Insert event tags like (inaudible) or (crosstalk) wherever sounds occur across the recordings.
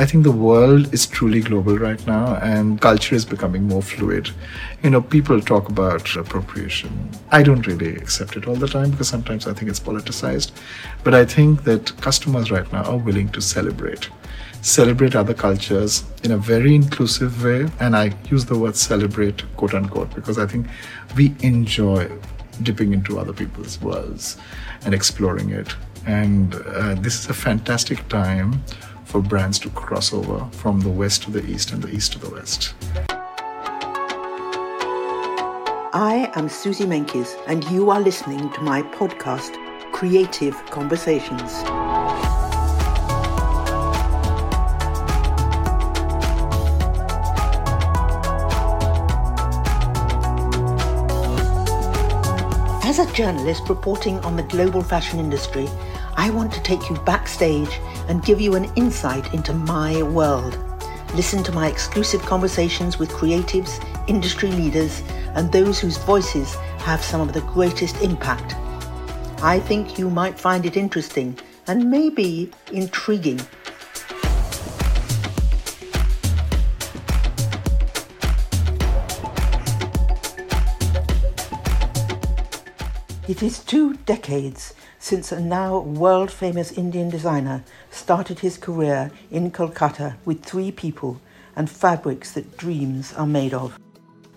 I think the world is truly global right now and culture is becoming more fluid. You know, people talk about appropriation. I don't really accept it all the time because sometimes I think it's politicized. But I think that customers right now are willing to celebrate. Celebrate other cultures in a very inclusive way. And I use the word celebrate, quote unquote, because I think we enjoy dipping into other people's worlds and exploring it. And uh, this is a fantastic time for brands to cross over from the west to the east and the east to the west. I am Suzy Menkes, and you are listening to my podcast, Creative Conversations. A journalist reporting on the global fashion industry, I want to take you backstage and give you an insight into my world. Listen to my exclusive conversations with creatives, industry leaders, and those whose voices have some of the greatest impact. I think you might find it interesting and maybe intriguing. It is two decades since a now world famous Indian designer started his career in Kolkata with three people and fabrics that dreams are made of.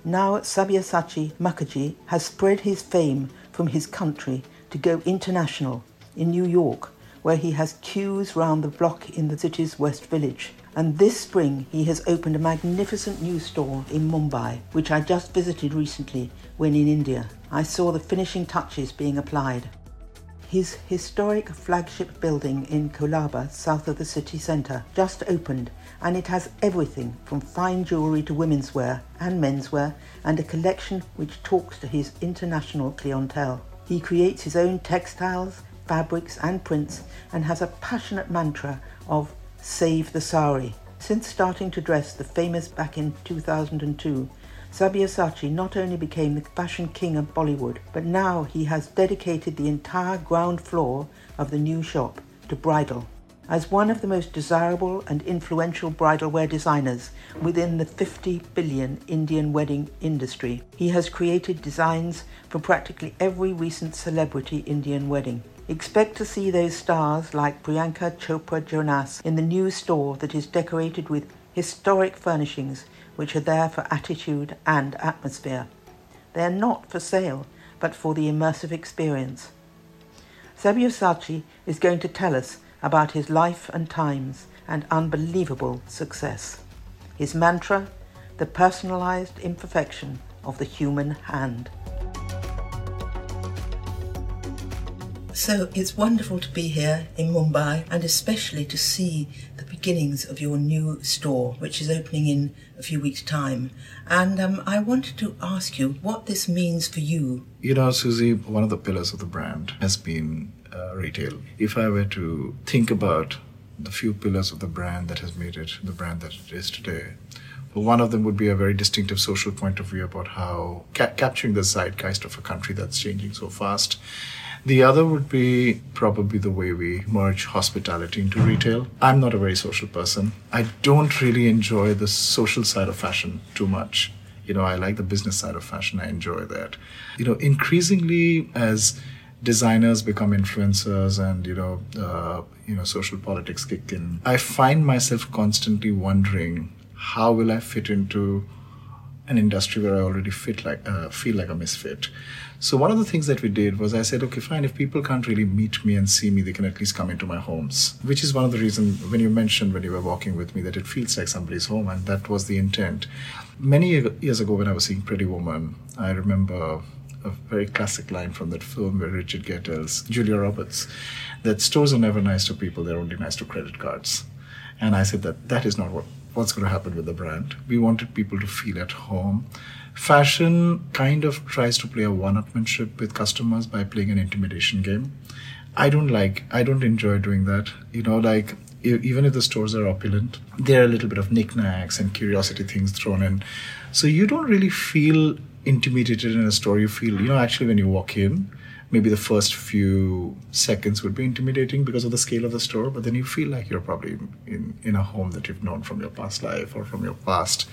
Now Sabyasachi Mukherjee has spread his fame from his country to go international in New York, where he has queues round the block in the city's West Village. And this spring he has opened a magnificent new store in Mumbai, which I just visited recently when in India. I saw the finishing touches being applied. His historic flagship building in Colaba, south of the city centre, just opened and it has everything from fine jewellery to women's wear and menswear and a collection which talks to his international clientele. He creates his own textiles, fabrics and prints and has a passionate mantra of Save the Sari. Since starting to dress the famous back in 2002, Sabyasachi not only became the fashion king of Bollywood, but now he has dedicated the entire ground floor of the new shop to bridal. As one of the most desirable and influential bridal wear designers within the 50 billion Indian wedding industry, he has created designs for practically every recent celebrity Indian wedding. Expect to see those stars like Priyanka Chopra Jonas in the new store that is decorated with historic furnishings which are there for attitude and atmosphere. They are not for sale, but for the immersive experience. Sabyasachi is going to tell us about his life and times and unbelievable success. His mantra, the personalized imperfection of the human hand. So it's wonderful to be here in Mumbai and especially to see beginnings of your new store, which is opening in a few weeks' time. And um, I wanted to ask you what this means for you. You know, Suzy, one of the pillars of the brand has been uh, retail. If I were to think about the few pillars of the brand that has made it the brand that it is today, one of them would be a very distinctive social point of view about how ca- capturing the zeitgeist of a country that's changing so fast the other would be probably the way we merge hospitality into retail. I'm not a very social person. I don't really enjoy the social side of fashion too much. You know, I like the business side of fashion. I enjoy that. You know, increasingly as designers become influencers and you know uh, you know social politics kick in i find myself constantly wondering how will i fit into an industry where i already fit like uh, feel like a misfit so one of the things that we did was I said, okay, fine. If people can't really meet me and see me, they can at least come into my homes. Which is one of the reasons when you mentioned when you were walking with me that it feels like somebody's home, and that was the intent. Many years ago, when I was seeing Pretty Woman, I remember a very classic line from that film where Richard Gere tells Julia Roberts that stores are never nice to people; they're only nice to credit cards. And I said that that is not what what's going to happen with the brand. We wanted people to feel at home Fashion kind of tries to play a one-upmanship with customers by playing an intimidation game. I don't like, I don't enjoy doing that. You know, like even if the stores are opulent, there are a little bit of knickknacks and curiosity things thrown in. So you don't really feel intimidated in a store. You feel, you know, actually when you walk in, maybe the first few seconds would be intimidating because of the scale of the store, but then you feel like you're probably in, in a home that you've known from your past life or from your past.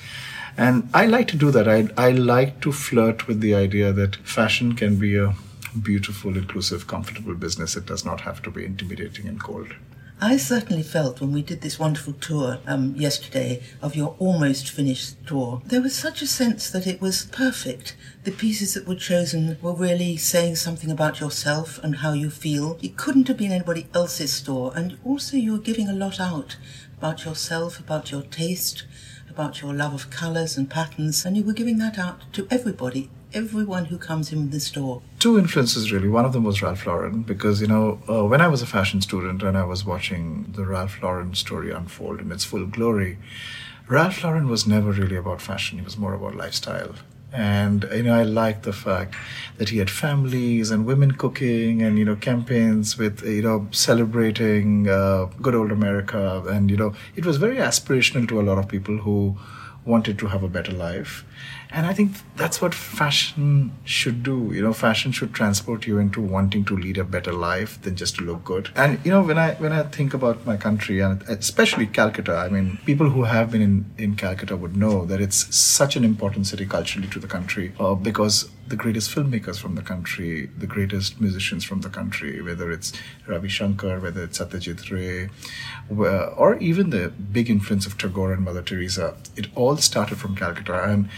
And I like to do that. I, I like to flirt with the idea that fashion can be a beautiful, inclusive, comfortable business. It does not have to be intimidating and cold. I certainly felt when we did this wonderful tour um, yesterday of your almost finished store, there was such a sense that it was perfect. The pieces that were chosen were really saying something about yourself and how you feel. It couldn't have been anybody else's store, and also you were giving a lot out about yourself, about your taste, about your love of colours and patterns, and you were giving that out to everybody everyone who comes in the store? Two influences, really. One of them was Ralph Lauren, because, you know, uh, when I was a fashion student and I was watching the Ralph Lauren story unfold in its full glory, Ralph Lauren was never really about fashion, he was more about lifestyle. And you know, I like the fact that he had families and women cooking, and you know, campaigns with you know celebrating uh, good old America, and you know, it was very aspirational to a lot of people who wanted to have a better life and i think that's what fashion should do. You know fashion should transport you into wanting to lead a better life than just to look good. And you know when i when i think about my country and especially calcutta i mean people who have been in in calcutta would know that it's such an important city culturally to the country uh, because the greatest filmmakers from the country, the greatest musicians from the country, whether it's Ravi Shankar, whether it's Satyajit Ray, or even the big influence of Tagore and Mother Teresa. It all started from Calcutta, and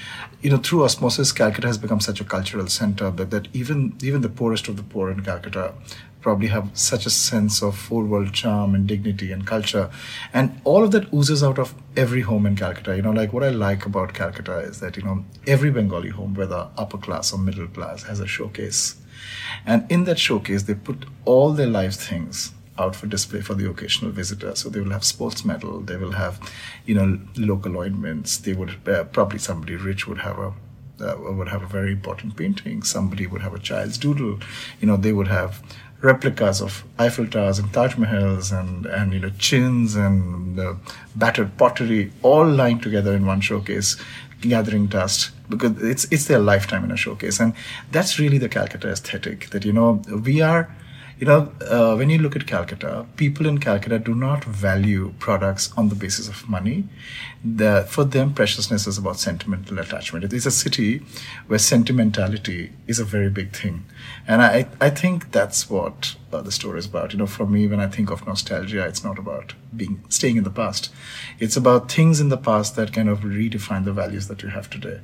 you know through osmosis, Calcutta has become such a cultural center that, that even even the poorest of the poor in Calcutta probably have such a sense of old world charm and dignity and culture. And all of that oozes out of every home in Calcutta. You know, like what I like about Calcutta is that, you know, every Bengali home, whether upper class or middle class, has a showcase. And in that showcase, they put all their life things out for display for the occasional visitor. So they will have sports medal, they will have, you know, local ointments. They would uh, probably somebody rich would have a uh, would have a very important painting. Somebody would have a child's doodle. You know, they would have replicas of Eiffel Towers and Taj Mahals and, and you know chins and battered pottery all lying together in one showcase, gathering dust because it's it's their lifetime in a showcase, and that's really the Calcutta aesthetic. That you know we are you know, uh, when you look at Calcutta, people in Calcutta do not value products on the basis of money. The, for them, preciousness is about sentimental attachment. It is a city where sentimentality is a very big thing. And I, I think that's what uh, the story is about. You know, for me, when I think of nostalgia, it's not about being staying in the past. It's about things in the past that kind of redefine the values that you have today.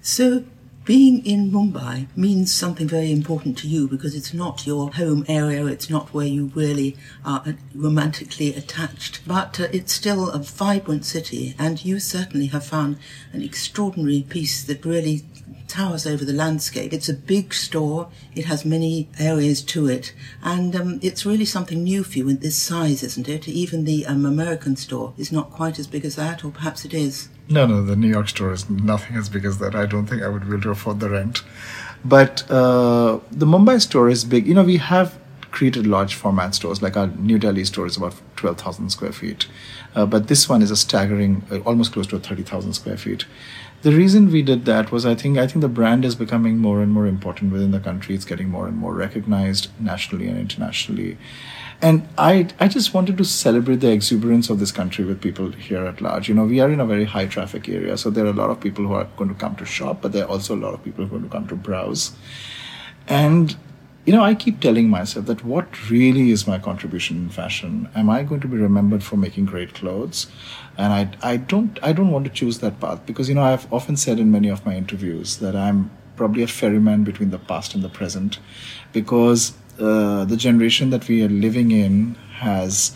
So being in Mumbai means something very important to you because it's not your home area, it's not where you really are romantically attached, but uh, it's still a vibrant city, and you certainly have found an extraordinary piece that really towers over the landscape. It's a big store, it has many areas to it, and um, it's really something new for you in this size, isn't it? Even the um, American store is not quite as big as that, or perhaps it is. No, no, the New York store is nothing as big as that. I don't think I would be able to afford the rent. But uh, the Mumbai store is big. You know, we have created large format stores, like our New Delhi store is about 12,000 square feet. Uh, but this one is a staggering, uh, almost close to 30,000 square feet. The reason we did that was I think I think the brand is becoming more and more important within the country. It's getting more and more recognized nationally and internationally. And I, I just wanted to celebrate the exuberance of this country with people here at large. You know, we are in a very high traffic area, so there are a lot of people who are going to come to shop, but there are also a lot of people who are going to come to browse. And, you know, I keep telling myself that what really is my contribution in fashion? Am I going to be remembered for making great clothes? And I, I don't, I don't want to choose that path because, you know, I've often said in many of my interviews that I'm probably a ferryman between the past and the present because uh, the generation that we are living in has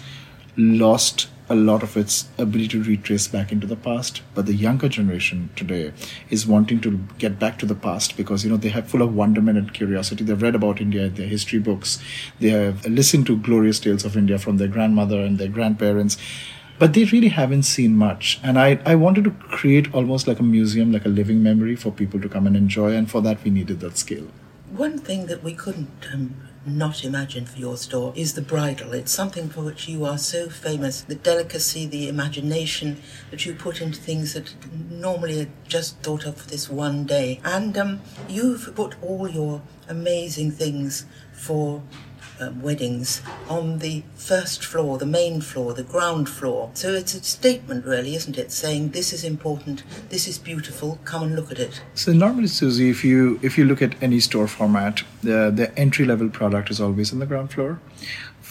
lost a lot of its ability to retrace back into the past but the younger generation today is wanting to get back to the past because you know they have full of wonderment and curiosity. They've read about india in their history books. They have listened to glorious tales of india from their grandmother and their grandparents but they really haven't seen much. And I, I wanted to create almost like a museum like a living memory for people to come and enjoy and for that we needed that scale. One thing that we couldn't um, not imagine for your store is the bridal. It's something for which you are so famous. The delicacy, the imagination that you put into things that normally are just thought of for this one day. And um, you've put all your amazing things for um, weddings on the first floor, the main floor, the ground floor. So it's a statement, really, isn't it? Saying this is important, this is beautiful. Come and look at it. So normally, Suzy, if you if you look at any store format, the the entry level product is always on the ground floor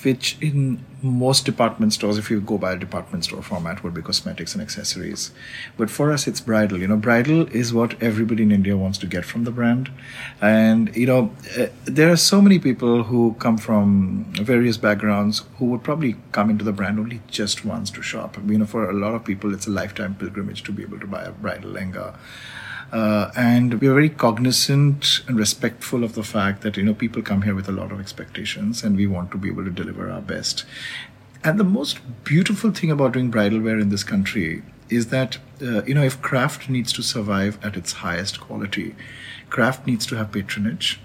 which in most department stores, if you go by a department store format, would be cosmetics and accessories. But for us, it's bridal. You know, bridal is what everybody in India wants to get from the brand. And, you know, uh, there are so many people who come from various backgrounds who would probably come into the brand only just once to shop. You know, for a lot of people, it's a lifetime pilgrimage to be able to buy a bridal lehenga uh, and we're very cognizant and respectful of the fact that you know people come here with a lot of expectations, and we want to be able to deliver our best. And the most beautiful thing about doing bridal wear in this country is that uh, you know if craft needs to survive at its highest quality, craft needs to have patronage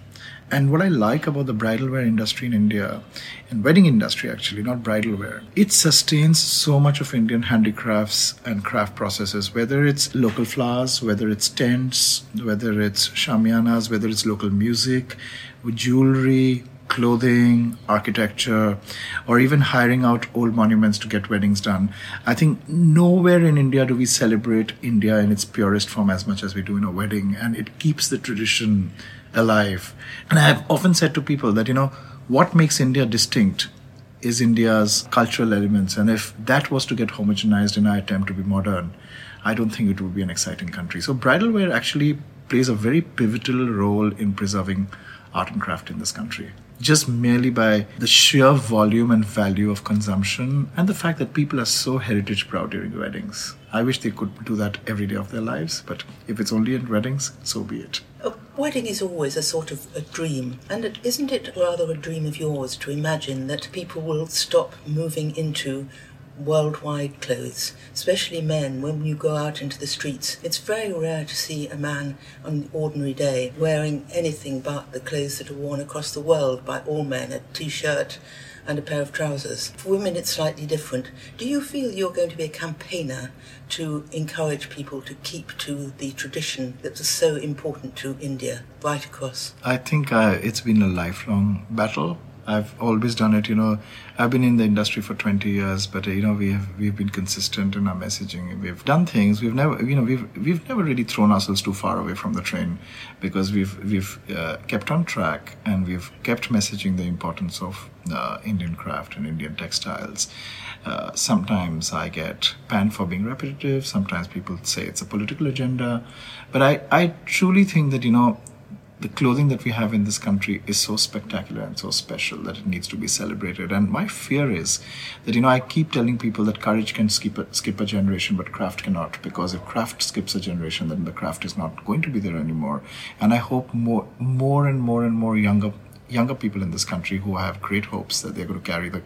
and what I like about the bridal wear industry in India, and wedding industry actually, not bridal wear, it sustains so much of Indian handicrafts and craft processes, whether it's local flowers, whether it's tents, whether it's shamianas, whether it's local music, jewelry, clothing, architecture, or even hiring out old monuments to get weddings done. I think nowhere in India do we celebrate India in its purest form as much as we do in a wedding, and it keeps the tradition alive. And I have often said to people that, you know, what makes India distinct is India's cultural elements. And if that was to get homogenized in our attempt to be modern, I don't think it would be an exciting country. So bridal wear actually plays a very pivotal role in preserving art and craft in this country. Just merely by the sheer volume and value of consumption and the fact that people are so heritage proud during weddings. I wish they could do that every day of their lives, but if it's only in weddings, so be it. A wedding is always a sort of a dream, and isn't it rather a dream of yours to imagine that people will stop moving into worldwide clothes, especially men when you go out into the streets. It's very rare to see a man on an ordinary day wearing anything but the clothes that are worn across the world by all men a t shirt and a pair of trousers. For women, it's slightly different. Do you feel you're going to be a campaigner to encourage people to keep to the tradition that was so important to India right across? I think uh, it's been a lifelong battle. I've always done it. You know, I've been in the industry for 20 years, but you know, we have we've been consistent in our messaging. We've done things. We've never, you know, we've we've never really thrown ourselves too far away from the train, because we've we've uh, kept on track and we've kept messaging the importance of uh, Indian craft and Indian textiles. Uh, sometimes I get panned for being repetitive. Sometimes people say it's a political agenda, but I I truly think that you know the clothing that we have in this country is so spectacular and so special that it needs to be celebrated. And my fear is that, you know, I keep telling people that courage can skip a, skip a generation, but craft cannot. Because if craft skips a generation, then the craft is not going to be there anymore. And I hope more, more and more and more younger younger people in this country who have great hopes that they're going to carry the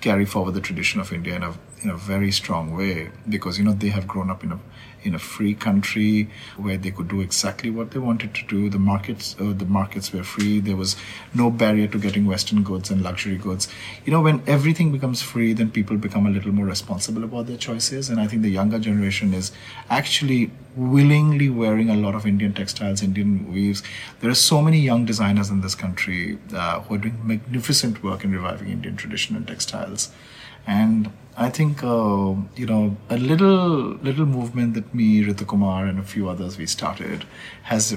carry forward the tradition of India in a in a very strong way because you know they have grown up in a in a free country where they could do exactly what they wanted to do. The markets, uh, the markets were free. There was no barrier to getting Western goods and luxury goods. You know, when everything becomes free, then people become a little more responsible about their choices. And I think the younger generation is actually willingly wearing a lot of Indian textiles, Indian weaves. There are so many young designers in this country uh, who are doing magnificent work in reviving Indian tradition and textiles. And I think uh, you know a little little movement that me, Ritu Kumar, and a few others we started has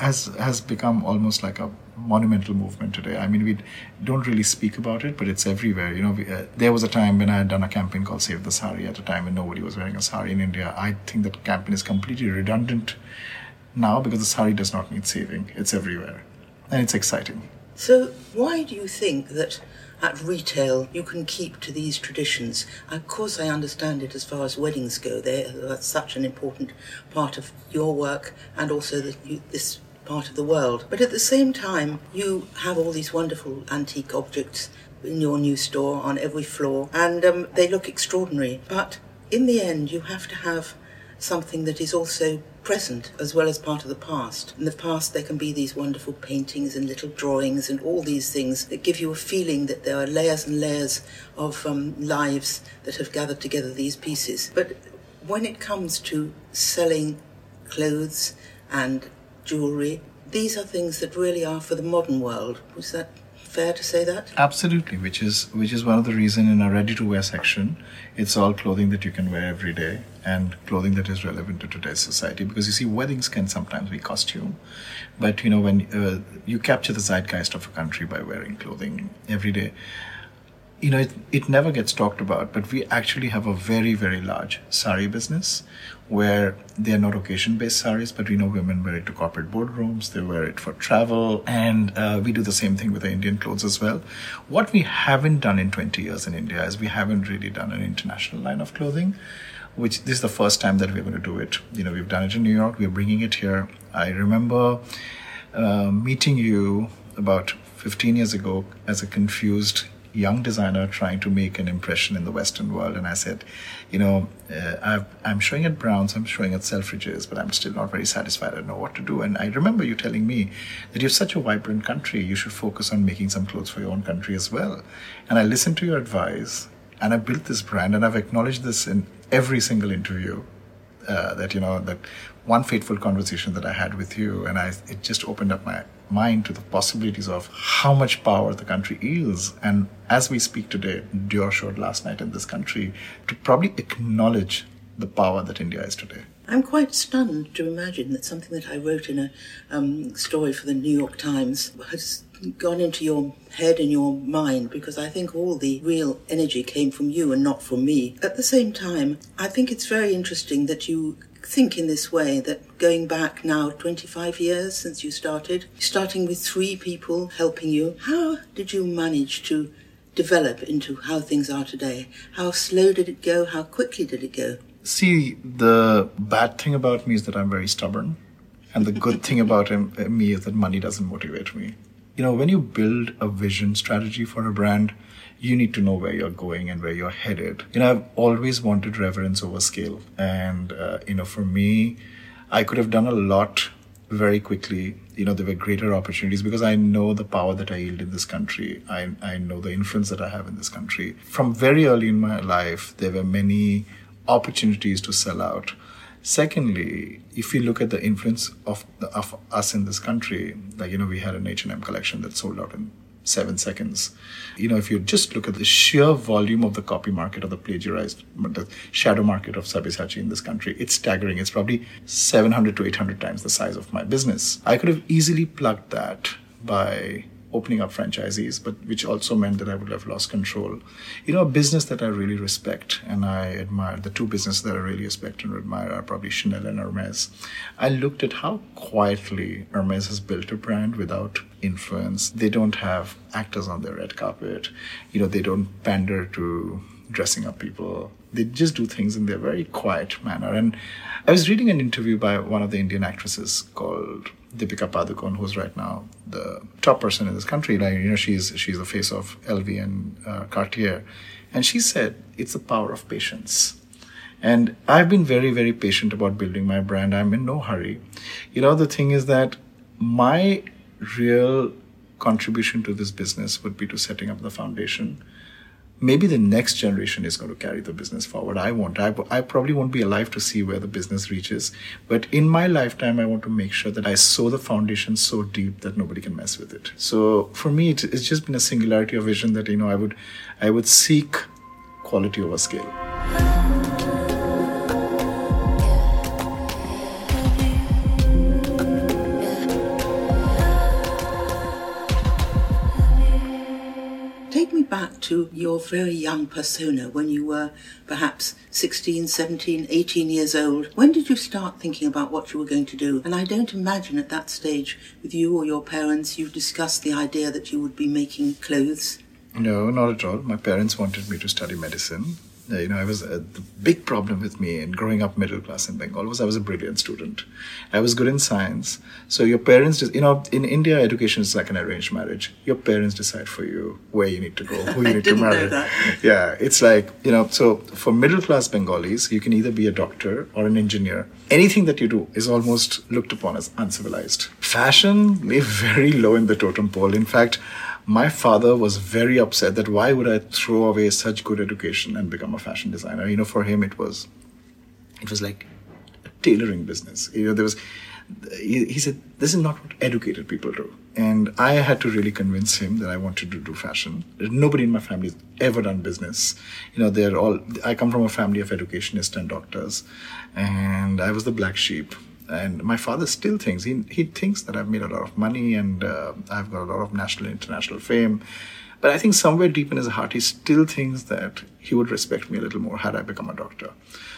has has become almost like a monumental movement today. I mean, we don't really speak about it, but it's everywhere. You know, we, uh, there was a time when I had done a campaign called Save the Sari at a time when nobody was wearing a sari in India. I think that campaign is completely redundant now because the sari does not need saving. It's everywhere, and it's exciting. So, why do you think that? At retail you can keep to these traditions. Of course, I understand it as far as weddings go. They that's such an important part of your work and also the, you, this part of the world. But at the same time, you have all these wonderful antique objects in your new store on every floor, and um, they look extraordinary. But in the end, you have to have something that is also present as well as part of the past. In the past, there can be these wonderful paintings and little drawings and all these things that give you a feeling that there are layers and layers of um, lives that have gathered together these pieces. But when it comes to selling clothes and jewellery, these are things that really are for the modern world. Was that fair to say that? Absolutely, which is which is one of the reason in our ready to wear section, it's all clothing that you can wear every day and clothing that is relevant to today's society. Because you see, weddings can sometimes be costume, but you know when uh, you capture the zeitgeist of a country by wearing clothing every day you know, it, it never gets talked about, but we actually have a very, very large sari business where they are not occasion based saris, but we know women wear it to corporate boardrooms, they wear it for travel, and uh, we do the same thing with the Indian clothes as well. What we haven't done in 20 years in India is we haven't really done an international line of clothing. Which this is the first time that we're going to do it. You know, we've done it in New York. We're bringing it here. I remember uh, meeting you about 15 years ago as a confused young designer trying to make an impression in the Western world. And I said, you know, uh, i am showing at Browns, I'm showing at Selfridges, but I'm still not very satisfied. I don't know what to do. And I remember you telling me that you're such a vibrant country, you should focus on making some clothes for your own country as well. And I listened to your advice and I built this brand and I've acknowledged this in every single interview. Uh, that you know that one fateful conversation that I had with you, and I it just opened up my mind to the possibilities of how much power the country is. And as we speak today, Dior showed last night in this country to probably acknowledge the power that India is today. I'm quite stunned to imagine that something that I wrote in a um, story for the New York Times has gone into your head and your mind because I think all the real energy came from you and not from me. At the same time, I think it's very interesting that you think in this way that going back now 25 years since you started, starting with three people helping you, how did you manage to develop into how things are today? How slow did it go? How quickly did it go? See, the bad thing about me is that I'm very stubborn. And the good thing about him, eh, me is that money doesn't motivate me. You know, when you build a vision strategy for a brand, you need to know where you're going and where you're headed. You know, I've always wanted reverence over scale. And, uh, you know, for me, I could have done a lot very quickly. You know, there were greater opportunities because I know the power that I yield in this country. I, I know the influence that I have in this country. From very early in my life, there were many opportunities to sell out. Secondly, if you look at the influence of, the, of us in this country, like, you know, we had an H&M collection that sold out in seven seconds. You know, if you just look at the sheer volume of the copy market or the plagiarized, the shadow market of Sabyasachi in this country, it's staggering. It's probably 700 to 800 times the size of my business. I could have easily plugged that by opening up franchisees, but which also meant that I would have lost control. You know, a business that I really respect and I admire, the two businesses that I really respect and admire are probably Chanel and Hermes. I looked at how quietly Hermes has built a brand without influence. They don't have actors on their red carpet. You know, they don't pander to dressing up people. They just do things in their very quiet manner. And I was reading an interview by one of the Indian actresses called Deepika Padukone, who's right now the top person in this country. Like you know, she's she's the face of LV and uh, Cartier, and she said it's the power of patience. And I've been very very patient about building my brand. I'm in no hurry. You know, the thing is that my real contribution to this business would be to setting up the foundation maybe the next generation is going to carry the business forward. I won't. I, I probably won't be alive to see where the business reaches. But in my lifetime, I want to make sure that I sow the foundation so deep that nobody can mess with it. So for me, it, it's just been a singularity of vision that, you know, I would, I would seek quality over scale. Back to your very young persona when you were perhaps 16, 17, 18 years old. When did you start thinking about what you were going to do? And I don't imagine at that stage with you or your parents you discussed the idea that you would be making clothes. No, not at all. My parents wanted me to study medicine. Uh, you know, I was uh, the big problem with me in growing up middle class in Bengal was I was a brilliant student. I was good in science. So your parents, just, you know, in India, education is like an arranged marriage. Your parents decide for you where you need to go, who (laughs) you need to marry. Yeah, it's like you know. So for middle class Bengalis, you can either be a doctor or an engineer. Anything that you do is almost looked upon as uncivilized. Fashion lay (laughs) very low in the totem pole. In fact my father was very upset that why would I throw away such good education and become a fashion designer? You know, for him it was it was like a tailoring business. You know, there was he, he said this is not what educated people do. And I had to really convince him that I wanted to do fashion. Nobody in my family has ever done business. You know, they're all, I come from a family of educationists and doctors. And I was the black sheep and my father still thinks he he thinks that I've made a lot of money and uh, I've got a lot of national international fame. But I think somewhere deep in his heart, he still thinks that he would respect me a little more had I become a doctor.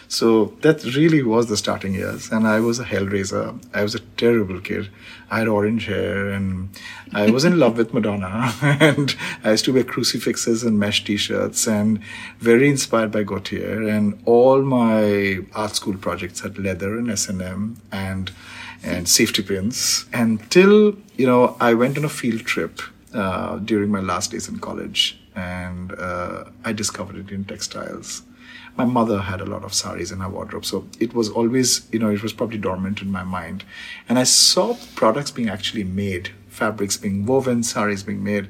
So that really was the starting years. And I was a hellraiser. I was a terrible kid. I had orange hair and I was in (laughs) love with Madonna. (laughs) and I used to wear crucifixes and mesh t-shirts and very inspired by Gaultier. And all my art school projects had leather and S&M and and safety pins until you know I went on a field trip uh, during my last days in college and uh, I discovered it in textiles my mother had a lot of saris in her wardrobe. So it was always, you know, it was probably dormant in my mind. And I saw products being actually made, fabrics being woven, saris being made.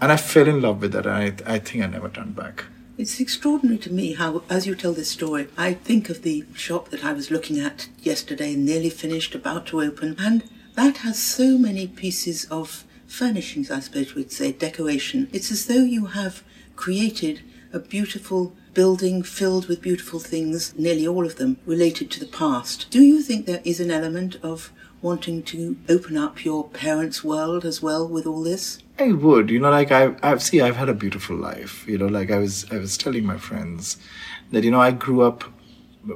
And I fell in love with that. And I, I think I never turned back. It's extraordinary to me how, as you tell this story, I think of the shop that I was looking at yesterday, nearly finished, about to open, and that has so many pieces of furnishings, I suppose we'd say, decoration. It's as though you have created a beautiful building filled with beautiful things, nearly all of them related to the past. Do you think there is an element of wanting to open up your parents' world as well with all this? I would, you know, like I, I've see, I've had a beautiful life. You know, like I was, I was telling my friends that you know I grew up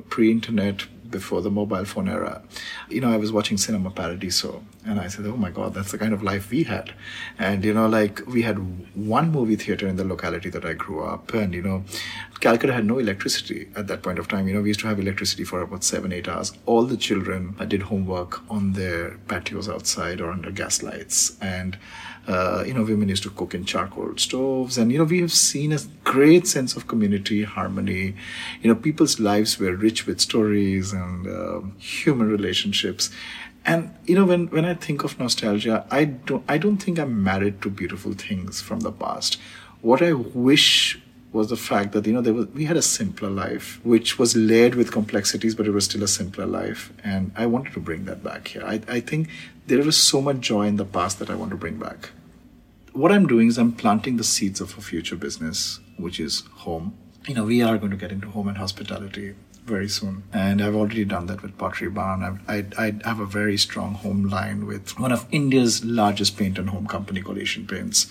pre-internet, before the mobile phone era. You know, I was watching Cinema Paradiso and I said, oh my God, that's the kind of life we had. And, you know, like we had one movie theater in the locality that I grew up. And, you know, Calcutta had no electricity at that point of time. You know, we used to have electricity for about seven, eight hours. All the children uh, did homework on their patios outside or under gas lights. And, uh, you know, women used to cook in charcoal stoves. And, you know, we have seen a great sense of community, harmony. You know, people's lives were rich with stories and uh, human relationships. And you know, when, when I think of nostalgia, I don't I don't think I'm married to beautiful things from the past. What I wish was the fact that you know there was we had a simpler life which was layered with complexities but it was still a simpler life. And i wanted to bring that back here. I, I think there was so much joy in the past that i want to bring back. What i'm doing is i'm planting the seeds of a future business which is home. You know we are going to get into home and hospitality very soon. And I've already done that with Pottery Barn. I, I, I have a very strong home line with one of India's largest paint and home company called Asian Paints.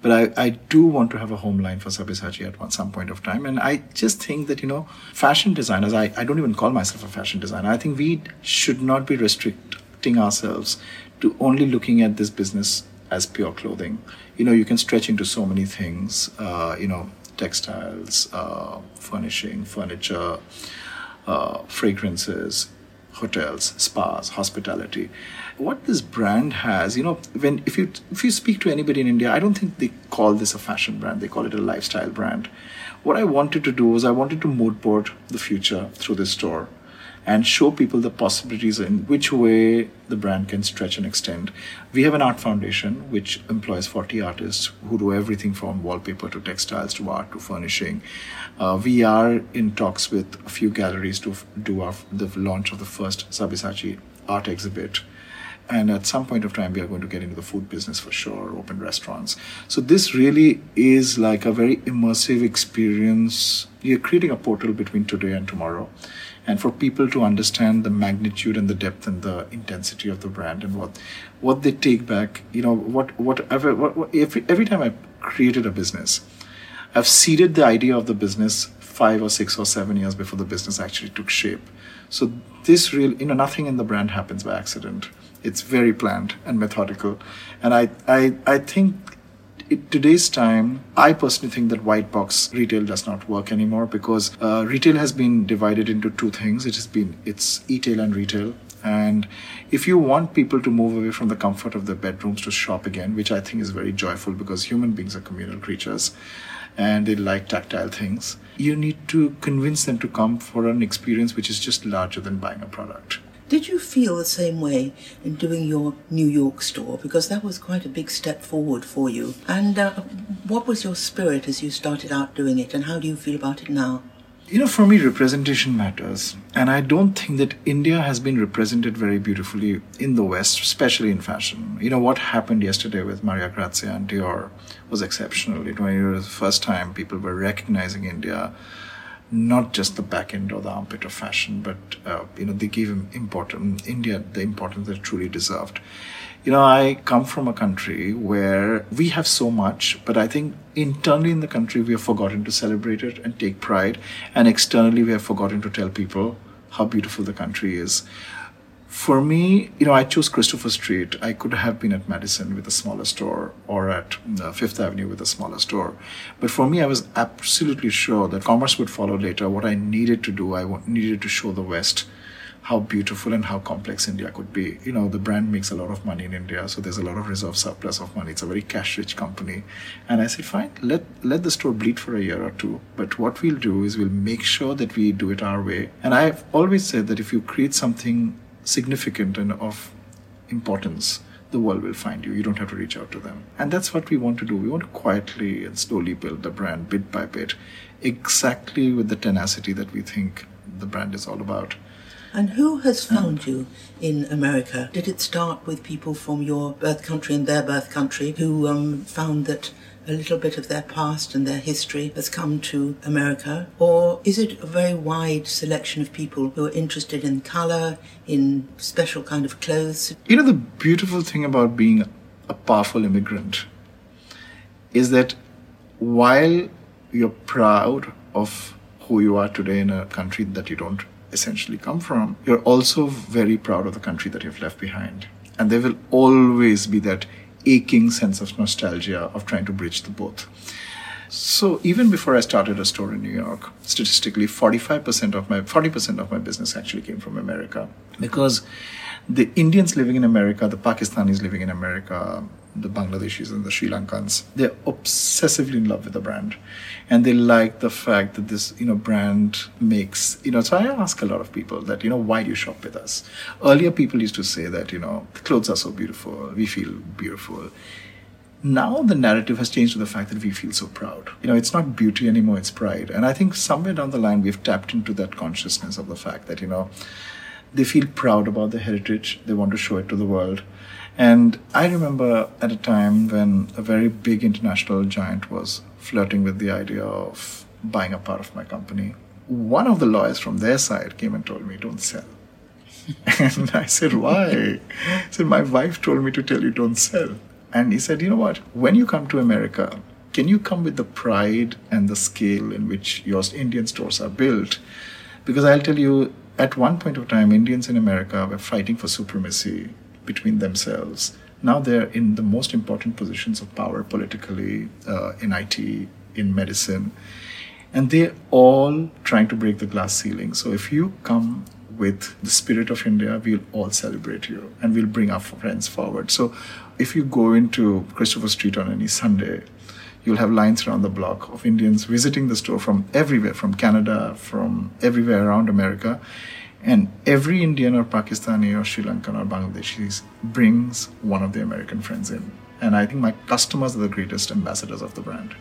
But I, I do want to have a home line for Sabyasachi at one, some point of time. And I just think that, you know, fashion designers, I, I don't even call myself a fashion designer. I think we should not be restricting ourselves to only looking at this business as pure clothing. You know, you can stretch into so many things, uh, you know, textiles, uh, furnishing, furniture, uh, fragrances, hotels, spas, hospitality. What this brand has, you know, when if you if you speak to anybody in India, I don't think they call this a fashion brand. They call it a lifestyle brand. What I wanted to do was I wanted to mood board the future through this store and show people the possibilities in which way the brand can stretch and extend. We have an art foundation which employs 40 artists who do everything from wallpaper to textiles to art to furnishing. Uh, we are in talks with a few galleries to f- do our, the launch of the first Sabyasachi art exhibit and at some point of time we are going to get into the food business for sure open restaurants so this really is like a very immersive experience you're creating a portal between today and tomorrow and for people to understand the magnitude and the depth and the intensity of the brand and what what they take back you know what whatever what, what every, every time i created a business i've seeded the idea of the business five or six or seven years before the business actually took shape. So this real you know nothing in the brand happens by accident. It's very planned and methodical. And i i i think in today's time, I personally think that white box retail does not work anymore because uh, retail has been divided into two things. It has been it's e-tail and retail. And if you want people to move away from the comfort of their bedrooms to shop again, which I think is very joyful because human beings are communal creatures and they like tactile things, you need to convince them to come for an experience which is just larger than buying a product. Did you feel the same way in doing your New York store? Because that was quite a big step forward for you. And uh, what was your spirit as you started out doing it, and how do you feel about it now? You know, for me, representation matters. And I don't think that India has been represented very beautifully in the West, especially in fashion. You know, what happened yesterday with Maria Grazia and Dior was exceptional. It was the first time people were recognizing India, not just the back end or the armpit of fashion, but, uh, you know, they gave him important, India the importance that truly deserved you know, I come from a country where we have so much, but I think internally in the country we have forgotten to celebrate it and take pride, and externally we have forgotten to tell people how beautiful the country is. For me, you know, I chose Christopher Street. I could have been at Madison with a smaller store or at uh, Fifth Avenue with a smaller store. But for me, I was absolutely sure that commerce would follow later. What I needed to do, I needed to show the West how beautiful and how complex India could be. You know, the brand makes a lot of money in India, so there's a lot of reserve surplus of money. It's a very cash-rich company. And I said, fine, let let the store bleed for a year or two. But what we'll do is we'll make sure that we do it our way. And I've always said that if you create something significant and of importance, the world will find you. You don't have to reach out to them. And that's what we want to do. We want to quietly and slowly build the brand bit by bit, exactly with the tenacity that we think the brand is all about. And who has found you in America? Did it start with people from your birth country and their birth country who um, found that a little bit of their past and their history has come to America? Or is it a very wide selection of people who are interested in colour, in special kind of clothes? You know, the beautiful thing about being a powerful immigrant is that while you're proud of who you are today in a country that you don't essentially come from, you're also very proud of the country that you've left behind. And there will always be that aching sense of nostalgia of trying to bridge the both. So even before I started a store in New York, statistically 45% of my 40% of my business actually came from America because the Indians living in America, the Pakistanis living in America, the Bangladeshis and the Sri Lankans, they're obsessively in love with the brand. And they like the fact that this, you know, brand makes, you know, so I ask a lot of people that, you know, why do you shop with us? Earlier people used to say that, you know, the clothes are so beautiful, we feel beautiful. Now the narrative has changed to the fact that we feel so proud. You know, it's not beauty anymore, it's pride. And I think somewhere down the line we've tapped into that consciousness of the fact that, you know, they feel proud about their heritage, they want to show it to the world and I remember at a time when a very big international giant was flirting with the idea of buying a part of my company. One of the lawyers from their side came and told me, don't sell. (laughs) and I said, why? He said, my wife told me to tell you don't sell. And he said, you know what? When you come to America, can you come with the pride and the scale in which your Indian stores are built? Because I'll tell you, at one point of time, Indians in America were fighting for supremacy between themselves. Now they're in the most important positions of power politically, uh, in IT, in medicine, and they're all trying to break the glass ceiling. So if you come with the spirit of India, we'll all celebrate you and we'll bring our friends forward. So if you go into Christopher Street on any Sunday, you'll have lines around the block of Indians visiting the store from everywhere, from Canada, from everywhere around America. And every Indian or Pakistani or Sri Lankan or Bangladeshi brings one of the American friends in. And I think my customers are the greatest ambassadors of the brand.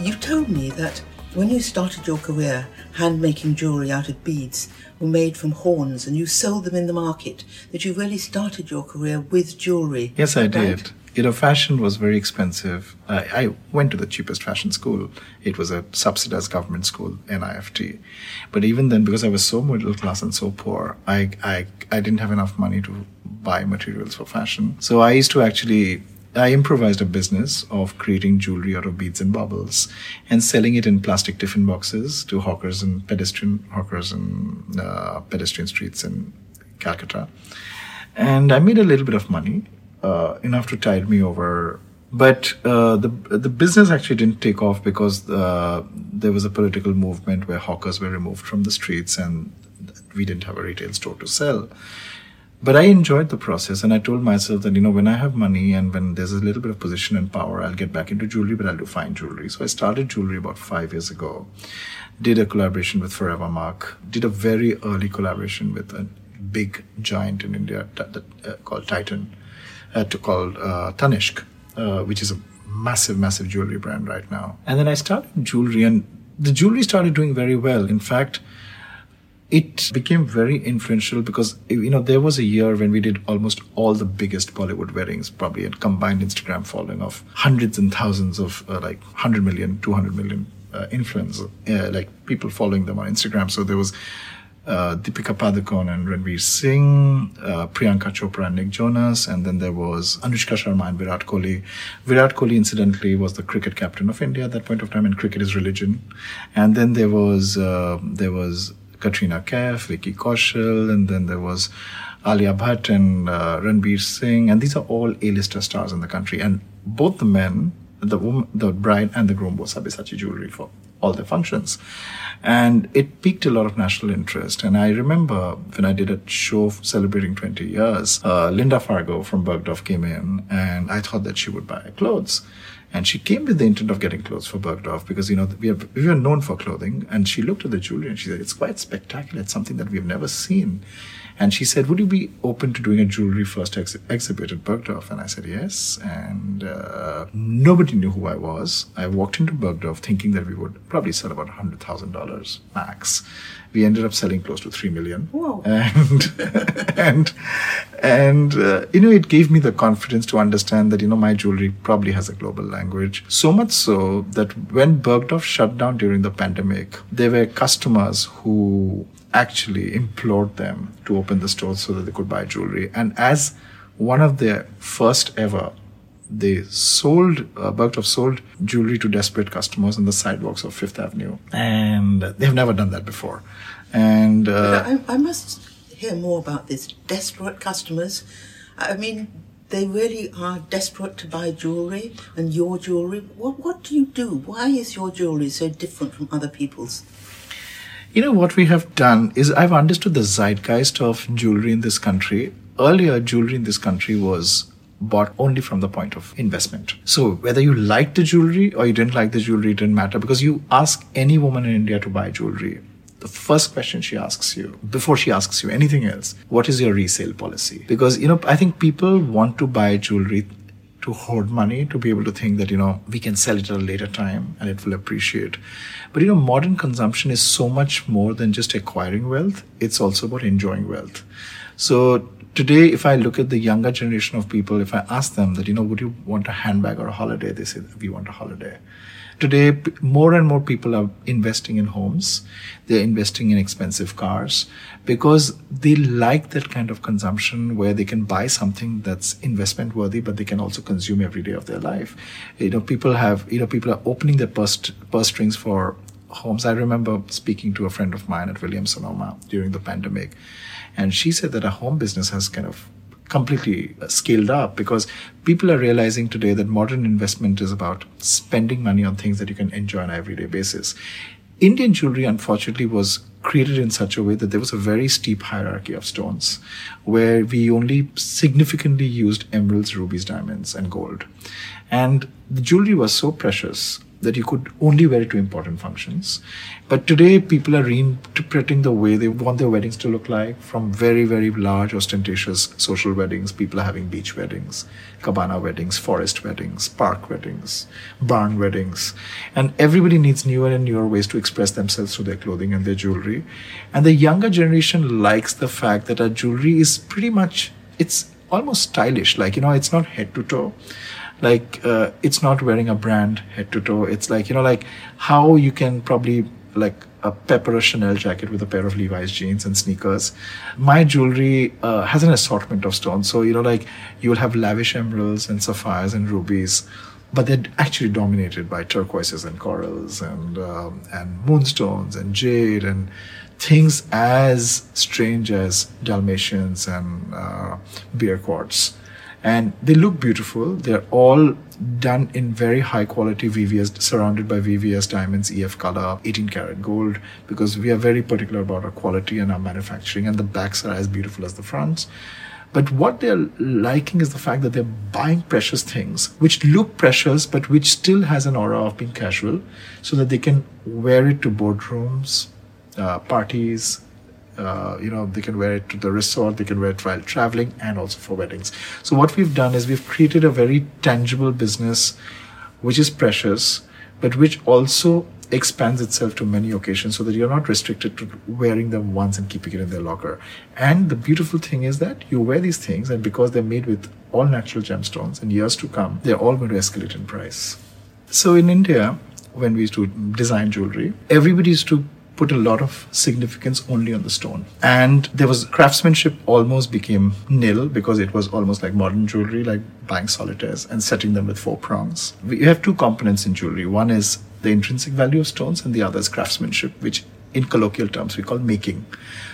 You told me that when you started your career, hand making jewellery out of beads were made from horns and you sold them in the market, that you really started your career with jewellery. Yes, I right? did. You know, fashion was very expensive. I, I, went to the cheapest fashion school. It was a subsidized government school, NIFT. But even then, because I was so middle class and so poor, I, I, I didn't have enough money to buy materials for fashion. So I used to actually I improvised a business of creating jewelry out of beads and baubles and selling it in plastic tiffin boxes to hawkers and pedestrian hawkers and uh, pedestrian streets in Calcutta. And I made a little bit of money, uh, enough to tide me over. But uh, the the business actually didn't take off because uh, there was a political movement where hawkers were removed from the streets and we didn't have a retail store to sell but I enjoyed the process and I told myself that, you know, when I have money and when there's a little bit of position and power, I'll get back into jewelry, but I'll do fine jewelry. So I started jewelry about five years ago, did a collaboration with Forevermark, did a very early collaboration with a big giant in India t- uh, called Titan, uh, to, called uh, Tanishq, uh, which is a massive, massive jewelry brand right now. And then I started jewelry and the jewelry started doing very well. In fact, it became very influential because you know there was a year when we did almost all the biggest bollywood weddings probably a combined instagram following of hundreds and thousands of uh, like 100 million 200 million uh, influencers uh, like people following them on instagram so there was uh, Deepika Padukone and Ranveer Singh, uh, Priyanka Chopra and Nick Jonas, and then there was Anushka Sharma and Virat Kohli. Virat Kohli, incidentally, was the cricket captain of India at that point of time, and cricket is religion. And then there was uh, there was Katrina Kaif, Vicky Kaushal, and then there was Alia Bhatt and uh, Ranveer Singh, and these are all A-lister stars in the country. And both the men, the woman, the bride and the groom wore Sabyasachi jewelry for all their functions. And it piqued a lot of national interest. And I remember when I did a show celebrating 20 years, uh, Linda Fargo from Bergdorf came in and I thought that she would buy clothes. And she came with the intent of getting clothes for Bergdorf because, you know, we, have, we are known for clothing. And she looked at the jewelry and she said, it's quite spectacular. It's something that we've never seen. And she said, would you be open to doing a jewelry first ex- exhibit at Bergdorf? And I said, yes. And uh, nobody knew who I was. I walked into Bergdorf thinking that we would probably sell about $100,000 max we ended up selling close to three million. Whoa. (laughs) And and and uh, you know, it gave me the confidence to understand that you know my jewelry probably has a global language. So much so that when Bergdorf shut down during the pandemic, there were customers who actually implored them to open the stores so that they could buy jewelry. And as one of their first ever they sold uh, Bergdorf sold jewelry to desperate customers on the sidewalks of Fifth Avenue, and they've never done that before. And uh, I, I, must hear more about this. Desperate customers. I mean, they really are desperate to buy jewelry and your jewelry. What what do you do? Why is your jewelry so different from other people's? You know what we have done is I've understood the zeitgeist of jewelry in this country. Earlier, jewelry in this country was bought only from the point of investment. So whether you liked the jewelry or you didn't like the jewelry, didn't matter because you ask any woman in India to buy jewelry. The first question she asks you before she asks you anything else, what is your resale policy? Because, you know, I think people want to buy jewelry to hoard money, to be able to think that, you know, we can sell it at a later time and it will appreciate. But, you know, modern consumption is so much more than just acquiring wealth. It's also about enjoying wealth. So today, if I look at the younger generation of people, if I ask them that, you know, would you want a handbag or a holiday? They say, we want a holiday. Today, more and more people are investing in homes. They're investing in expensive cars because they like that kind of consumption where they can buy something that's investment worthy, but they can also consume every day of their life. You know, people have, you know, people are opening their purse, purse strings for homes. I remember speaking to a friend of mine at Williams Sonoma during the pandemic and she said that a home business has kind of completely scaled up because people are realizing today that modern investment is about spending money on things that you can enjoy on an everyday basis. Indian jewelry, unfortunately, was created in such a way that there was a very steep hierarchy of stones where we only significantly used emeralds, rubies, diamonds, and gold. And the jewelry was so precious that you could only wear it to important functions. But today, people are reinterpreting the way they want their weddings to look like from very, very large, ostentatious social weddings. People are having beach weddings, cabana weddings, forest weddings, park weddings, barn weddings. And everybody needs newer and newer ways to express themselves through their clothing and their jewelry. And the younger generation likes the fact that our jewelry is pretty much, it's almost stylish. Like, you know, it's not head to toe like uh, it's not wearing a brand head to toe it's like you know like how you can probably like a pepper Chanel jacket with a pair of Levi's jeans and sneakers. My jewelry uh, has an assortment of stones. So, you know, like you'll have lavish emeralds and sapphires and rubies, but they're actually dominated by turquoises and corals and, um, and moonstones and jade and things as strange as Dalmatians and uh, beer quartz. And they look beautiful. They're all done in very high quality VVS, surrounded by VVS diamonds, EF color, 18 karat gold, because we are very particular about our quality and our manufacturing, and the backs are as beautiful as the fronts. But what they're liking is the fact that they're buying precious things, which look precious, but which still has an aura of being casual, so that they can wear it to boardrooms, uh, parties, uh, you know, they can wear it to the resort, they can wear it while traveling, and also for weddings. So what we've done is we've created a very tangible business, which is precious, but which also expands itself to many occasions so that you're not restricted to wearing them once and keeping it in their locker. And the beautiful thing is that you wear these things, and because they're made with all natural gemstones, in years to come, they're all going to escalate in price. So in India, when we used to design jewelry, everybody used to put a lot of significance only on the stone. And there was craftsmanship almost became nil because it was almost like modern jewelry, like buying solitaires and setting them with four prongs. We have two components in jewelry. One is the intrinsic value of stones, and the other is craftsmanship, which in colloquial terms we call making.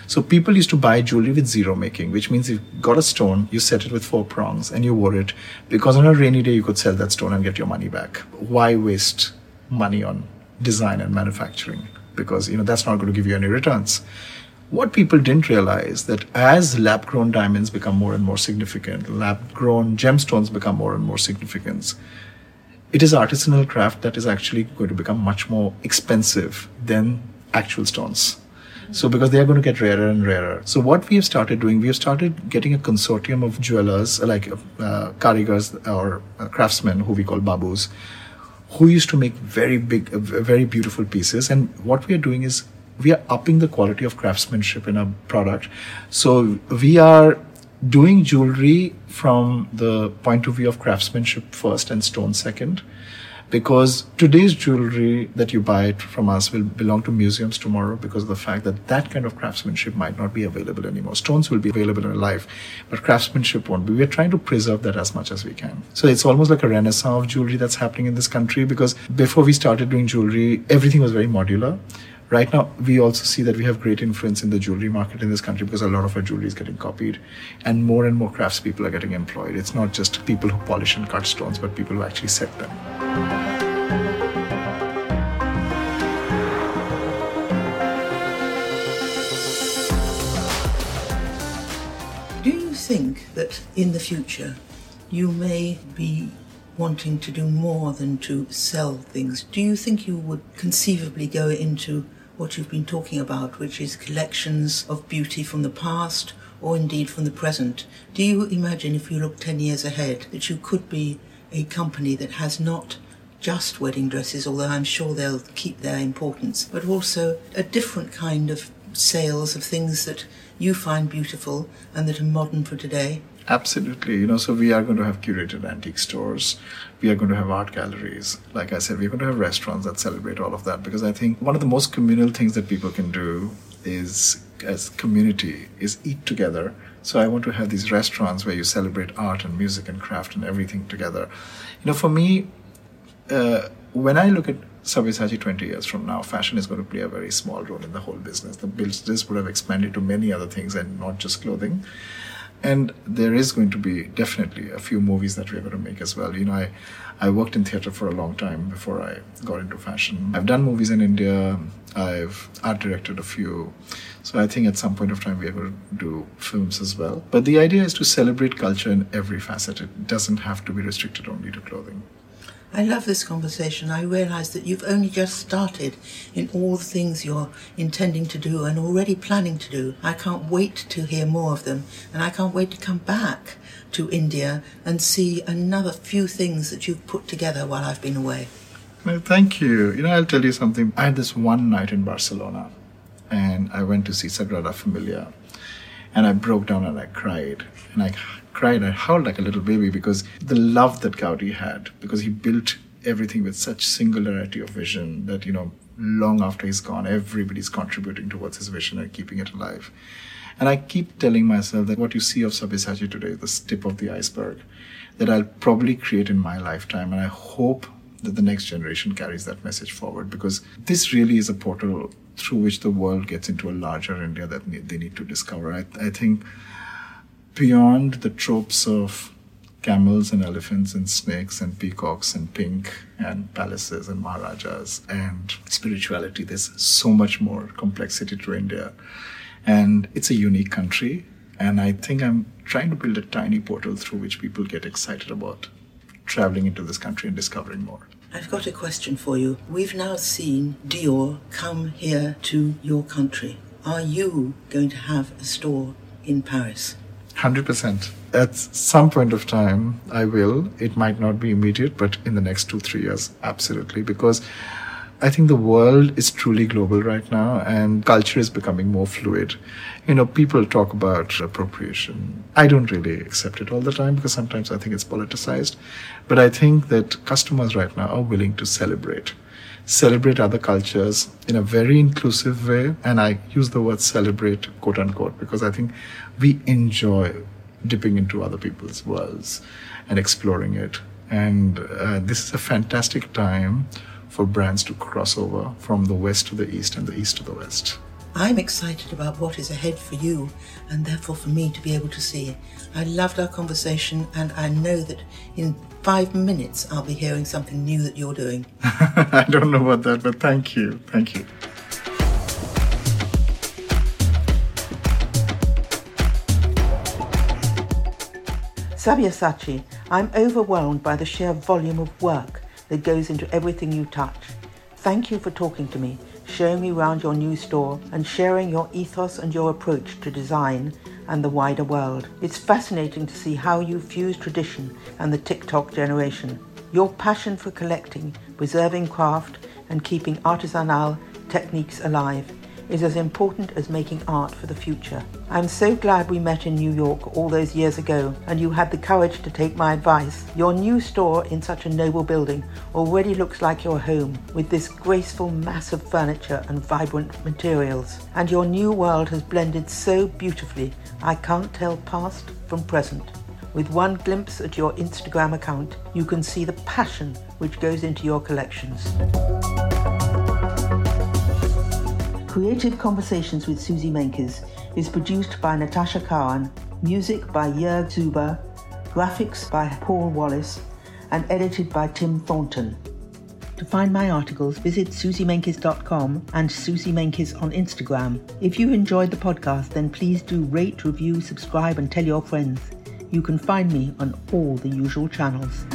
So people used to buy jewelry with zero making, which means you got a stone, you set it with four prongs, and you wore it because on a rainy day you could sell that stone and get your money back. Why waste money on design and manufacturing? Because you know that's not going to give you any returns. What people didn't realize that as lab grown diamonds become more and more significant lab grown gemstones become more and more significant it is artisanal craft that is actually going to become much more expensive than actual stones. So because they are going to get rarer and rarer. So what we have started doing we have started getting a consortium of jewelers like uh, karigars or uh, craftsmen who we call babus who used to make very big, uh, very beautiful pieces. And what we are doing is we are upping the quality of craftsmanship in our product. So we are doing jewelry from the point of view of craftsmanship first and stone second because today's jewelry that you buy from us will belong to museums tomorrow because of the fact that that kind of craftsmanship might not be available anymore. Stones will be available in life, but craftsmanship won't be. We're trying to preserve that as much as we can. So it's almost like a renaissance of jewelry that's happening in this country because before we started doing jewelry, everything was very modular right now we also see that we have great influence in the jewelry market in this country because a lot of our jewelry is getting copied and more and more craftspeople are getting employed. It's not just people who polish and cut stones but people who actually set them. Do you think that in the future you may be wanting to do more than to sell things. Do you think you would conceivably go into what you've been talking about, which is collections of beauty from the past or indeed from the present. Do you imagine, if you look 10 years ahead, that you could be a company that has not just wedding dresses, although I'm sure they'll keep their importance, but also a different kind of sales of things that you find beautiful and that are modern for today? Absolutely. You know, so we are going to have curated antique stores. We are going to have art galleries. Like I said, we're going to have restaurants that celebrate all of that because I think one of the most communal things that people can do is, as community, is eat together. So I want to have these restaurants where you celebrate art and music and craft and everything together. You know, for me, uh, when I look at Sabyasachi 20 years from now, fashion is going to play a very small role in the whole business. The business would have expanded to many other things and not just clothing and there is going to be definitely a few movies that we're going to make as well. You know, I, I worked in theater for a long time before I got into fashion. I've done movies in India. I've art directed a few. So I think at some point of time we are going to do films as well. But the idea is to celebrate culture in every facet. It doesn't have to be restricted only to clothing. I love this conversation. I realise that you've only just started in all the things you're intending to do and already planning to do. I can't wait to hear more of them, and I can't wait to come back to India and see another few things that you've put together while I've been away. Well, thank you. You know, I'll tell you something. I had this one night in Barcelona, and I went to see Sagrada Familia, and I broke down and I cried, and I cried. I howled like a little baby because the love that Gaudi had, because he built everything with such singularity of vision that, you know, long after he's gone. Everybody's contributing towards his vision and keeping it alive. And I keep telling myself that what you see of Sabyasachi today is the tip of the iceberg that I'll probably create in my lifetime. And I hope that the next generation carries that message forward because this really is a portal through which the world gets into a larger India that they need to discover. I, I think beyond the tropes of camels and elephants and snakes and peacocks and pink and palaces and maharajas and spirituality, there's so much more complexity to India. And it's a unique country. And I think I'm trying to build a tiny portal through which people get excited about traveling into this country and discovering more. I've got a question for you. We've now seen Dior come here to your country. Are you going to have a store in Paris? 100%. At some point of time, I will. It might not be immediate, but in the next two, three years, absolutely. Because I think the world is truly global right now and culture is becoming more fluid. You know, people talk about appropriation. I don't really accept it all the time because sometimes I think it's politicized. But I think that customers right now are willing to celebrate. Celebrate other cultures in a very inclusive way. And I use the word celebrate, quote unquote, because I think we enjoy dipping into other people's worlds and exploring it. And uh, this is a fantastic time for brands to cross over from the west to the east and the east to the west. I'm excited about what is ahead for you and therefore for me to be able to see. I loved our conversation and I know that in five minutes I'll be hearing something new that you're doing. (laughs) I don't know about that, but thank you. Thank you. Sabyasachi, I'm overwhelmed by the sheer volume of work that goes into everything you touch. Thank you for talking to me, showing me around your new store, and sharing your ethos and your approach to design and the wider world. It's fascinating to see how you fuse tradition and the TikTok generation. Your passion for collecting, preserving craft, and keeping artisanal techniques alive is as important as making art for the future. I'm so glad we met in New York all those years ago and you had the courage to take my advice. Your new store in such a noble building already looks like your home with this graceful mass of furniture and vibrant materials. And your new world has blended so beautifully, I can't tell past from present. With one glimpse at your Instagram account, you can see the passion which goes into your collections. Creative Conversations with Suzy Menkes is produced by Natasha Cowan, music by Jörg Zuber, graphics by Paul Wallis, and edited by Tim Thornton. To find my articles, visit suzymenkes.com and Suzy Menkes on Instagram. If you enjoyed the podcast, then please do rate, review, subscribe, and tell your friends. You can find me on all the usual channels.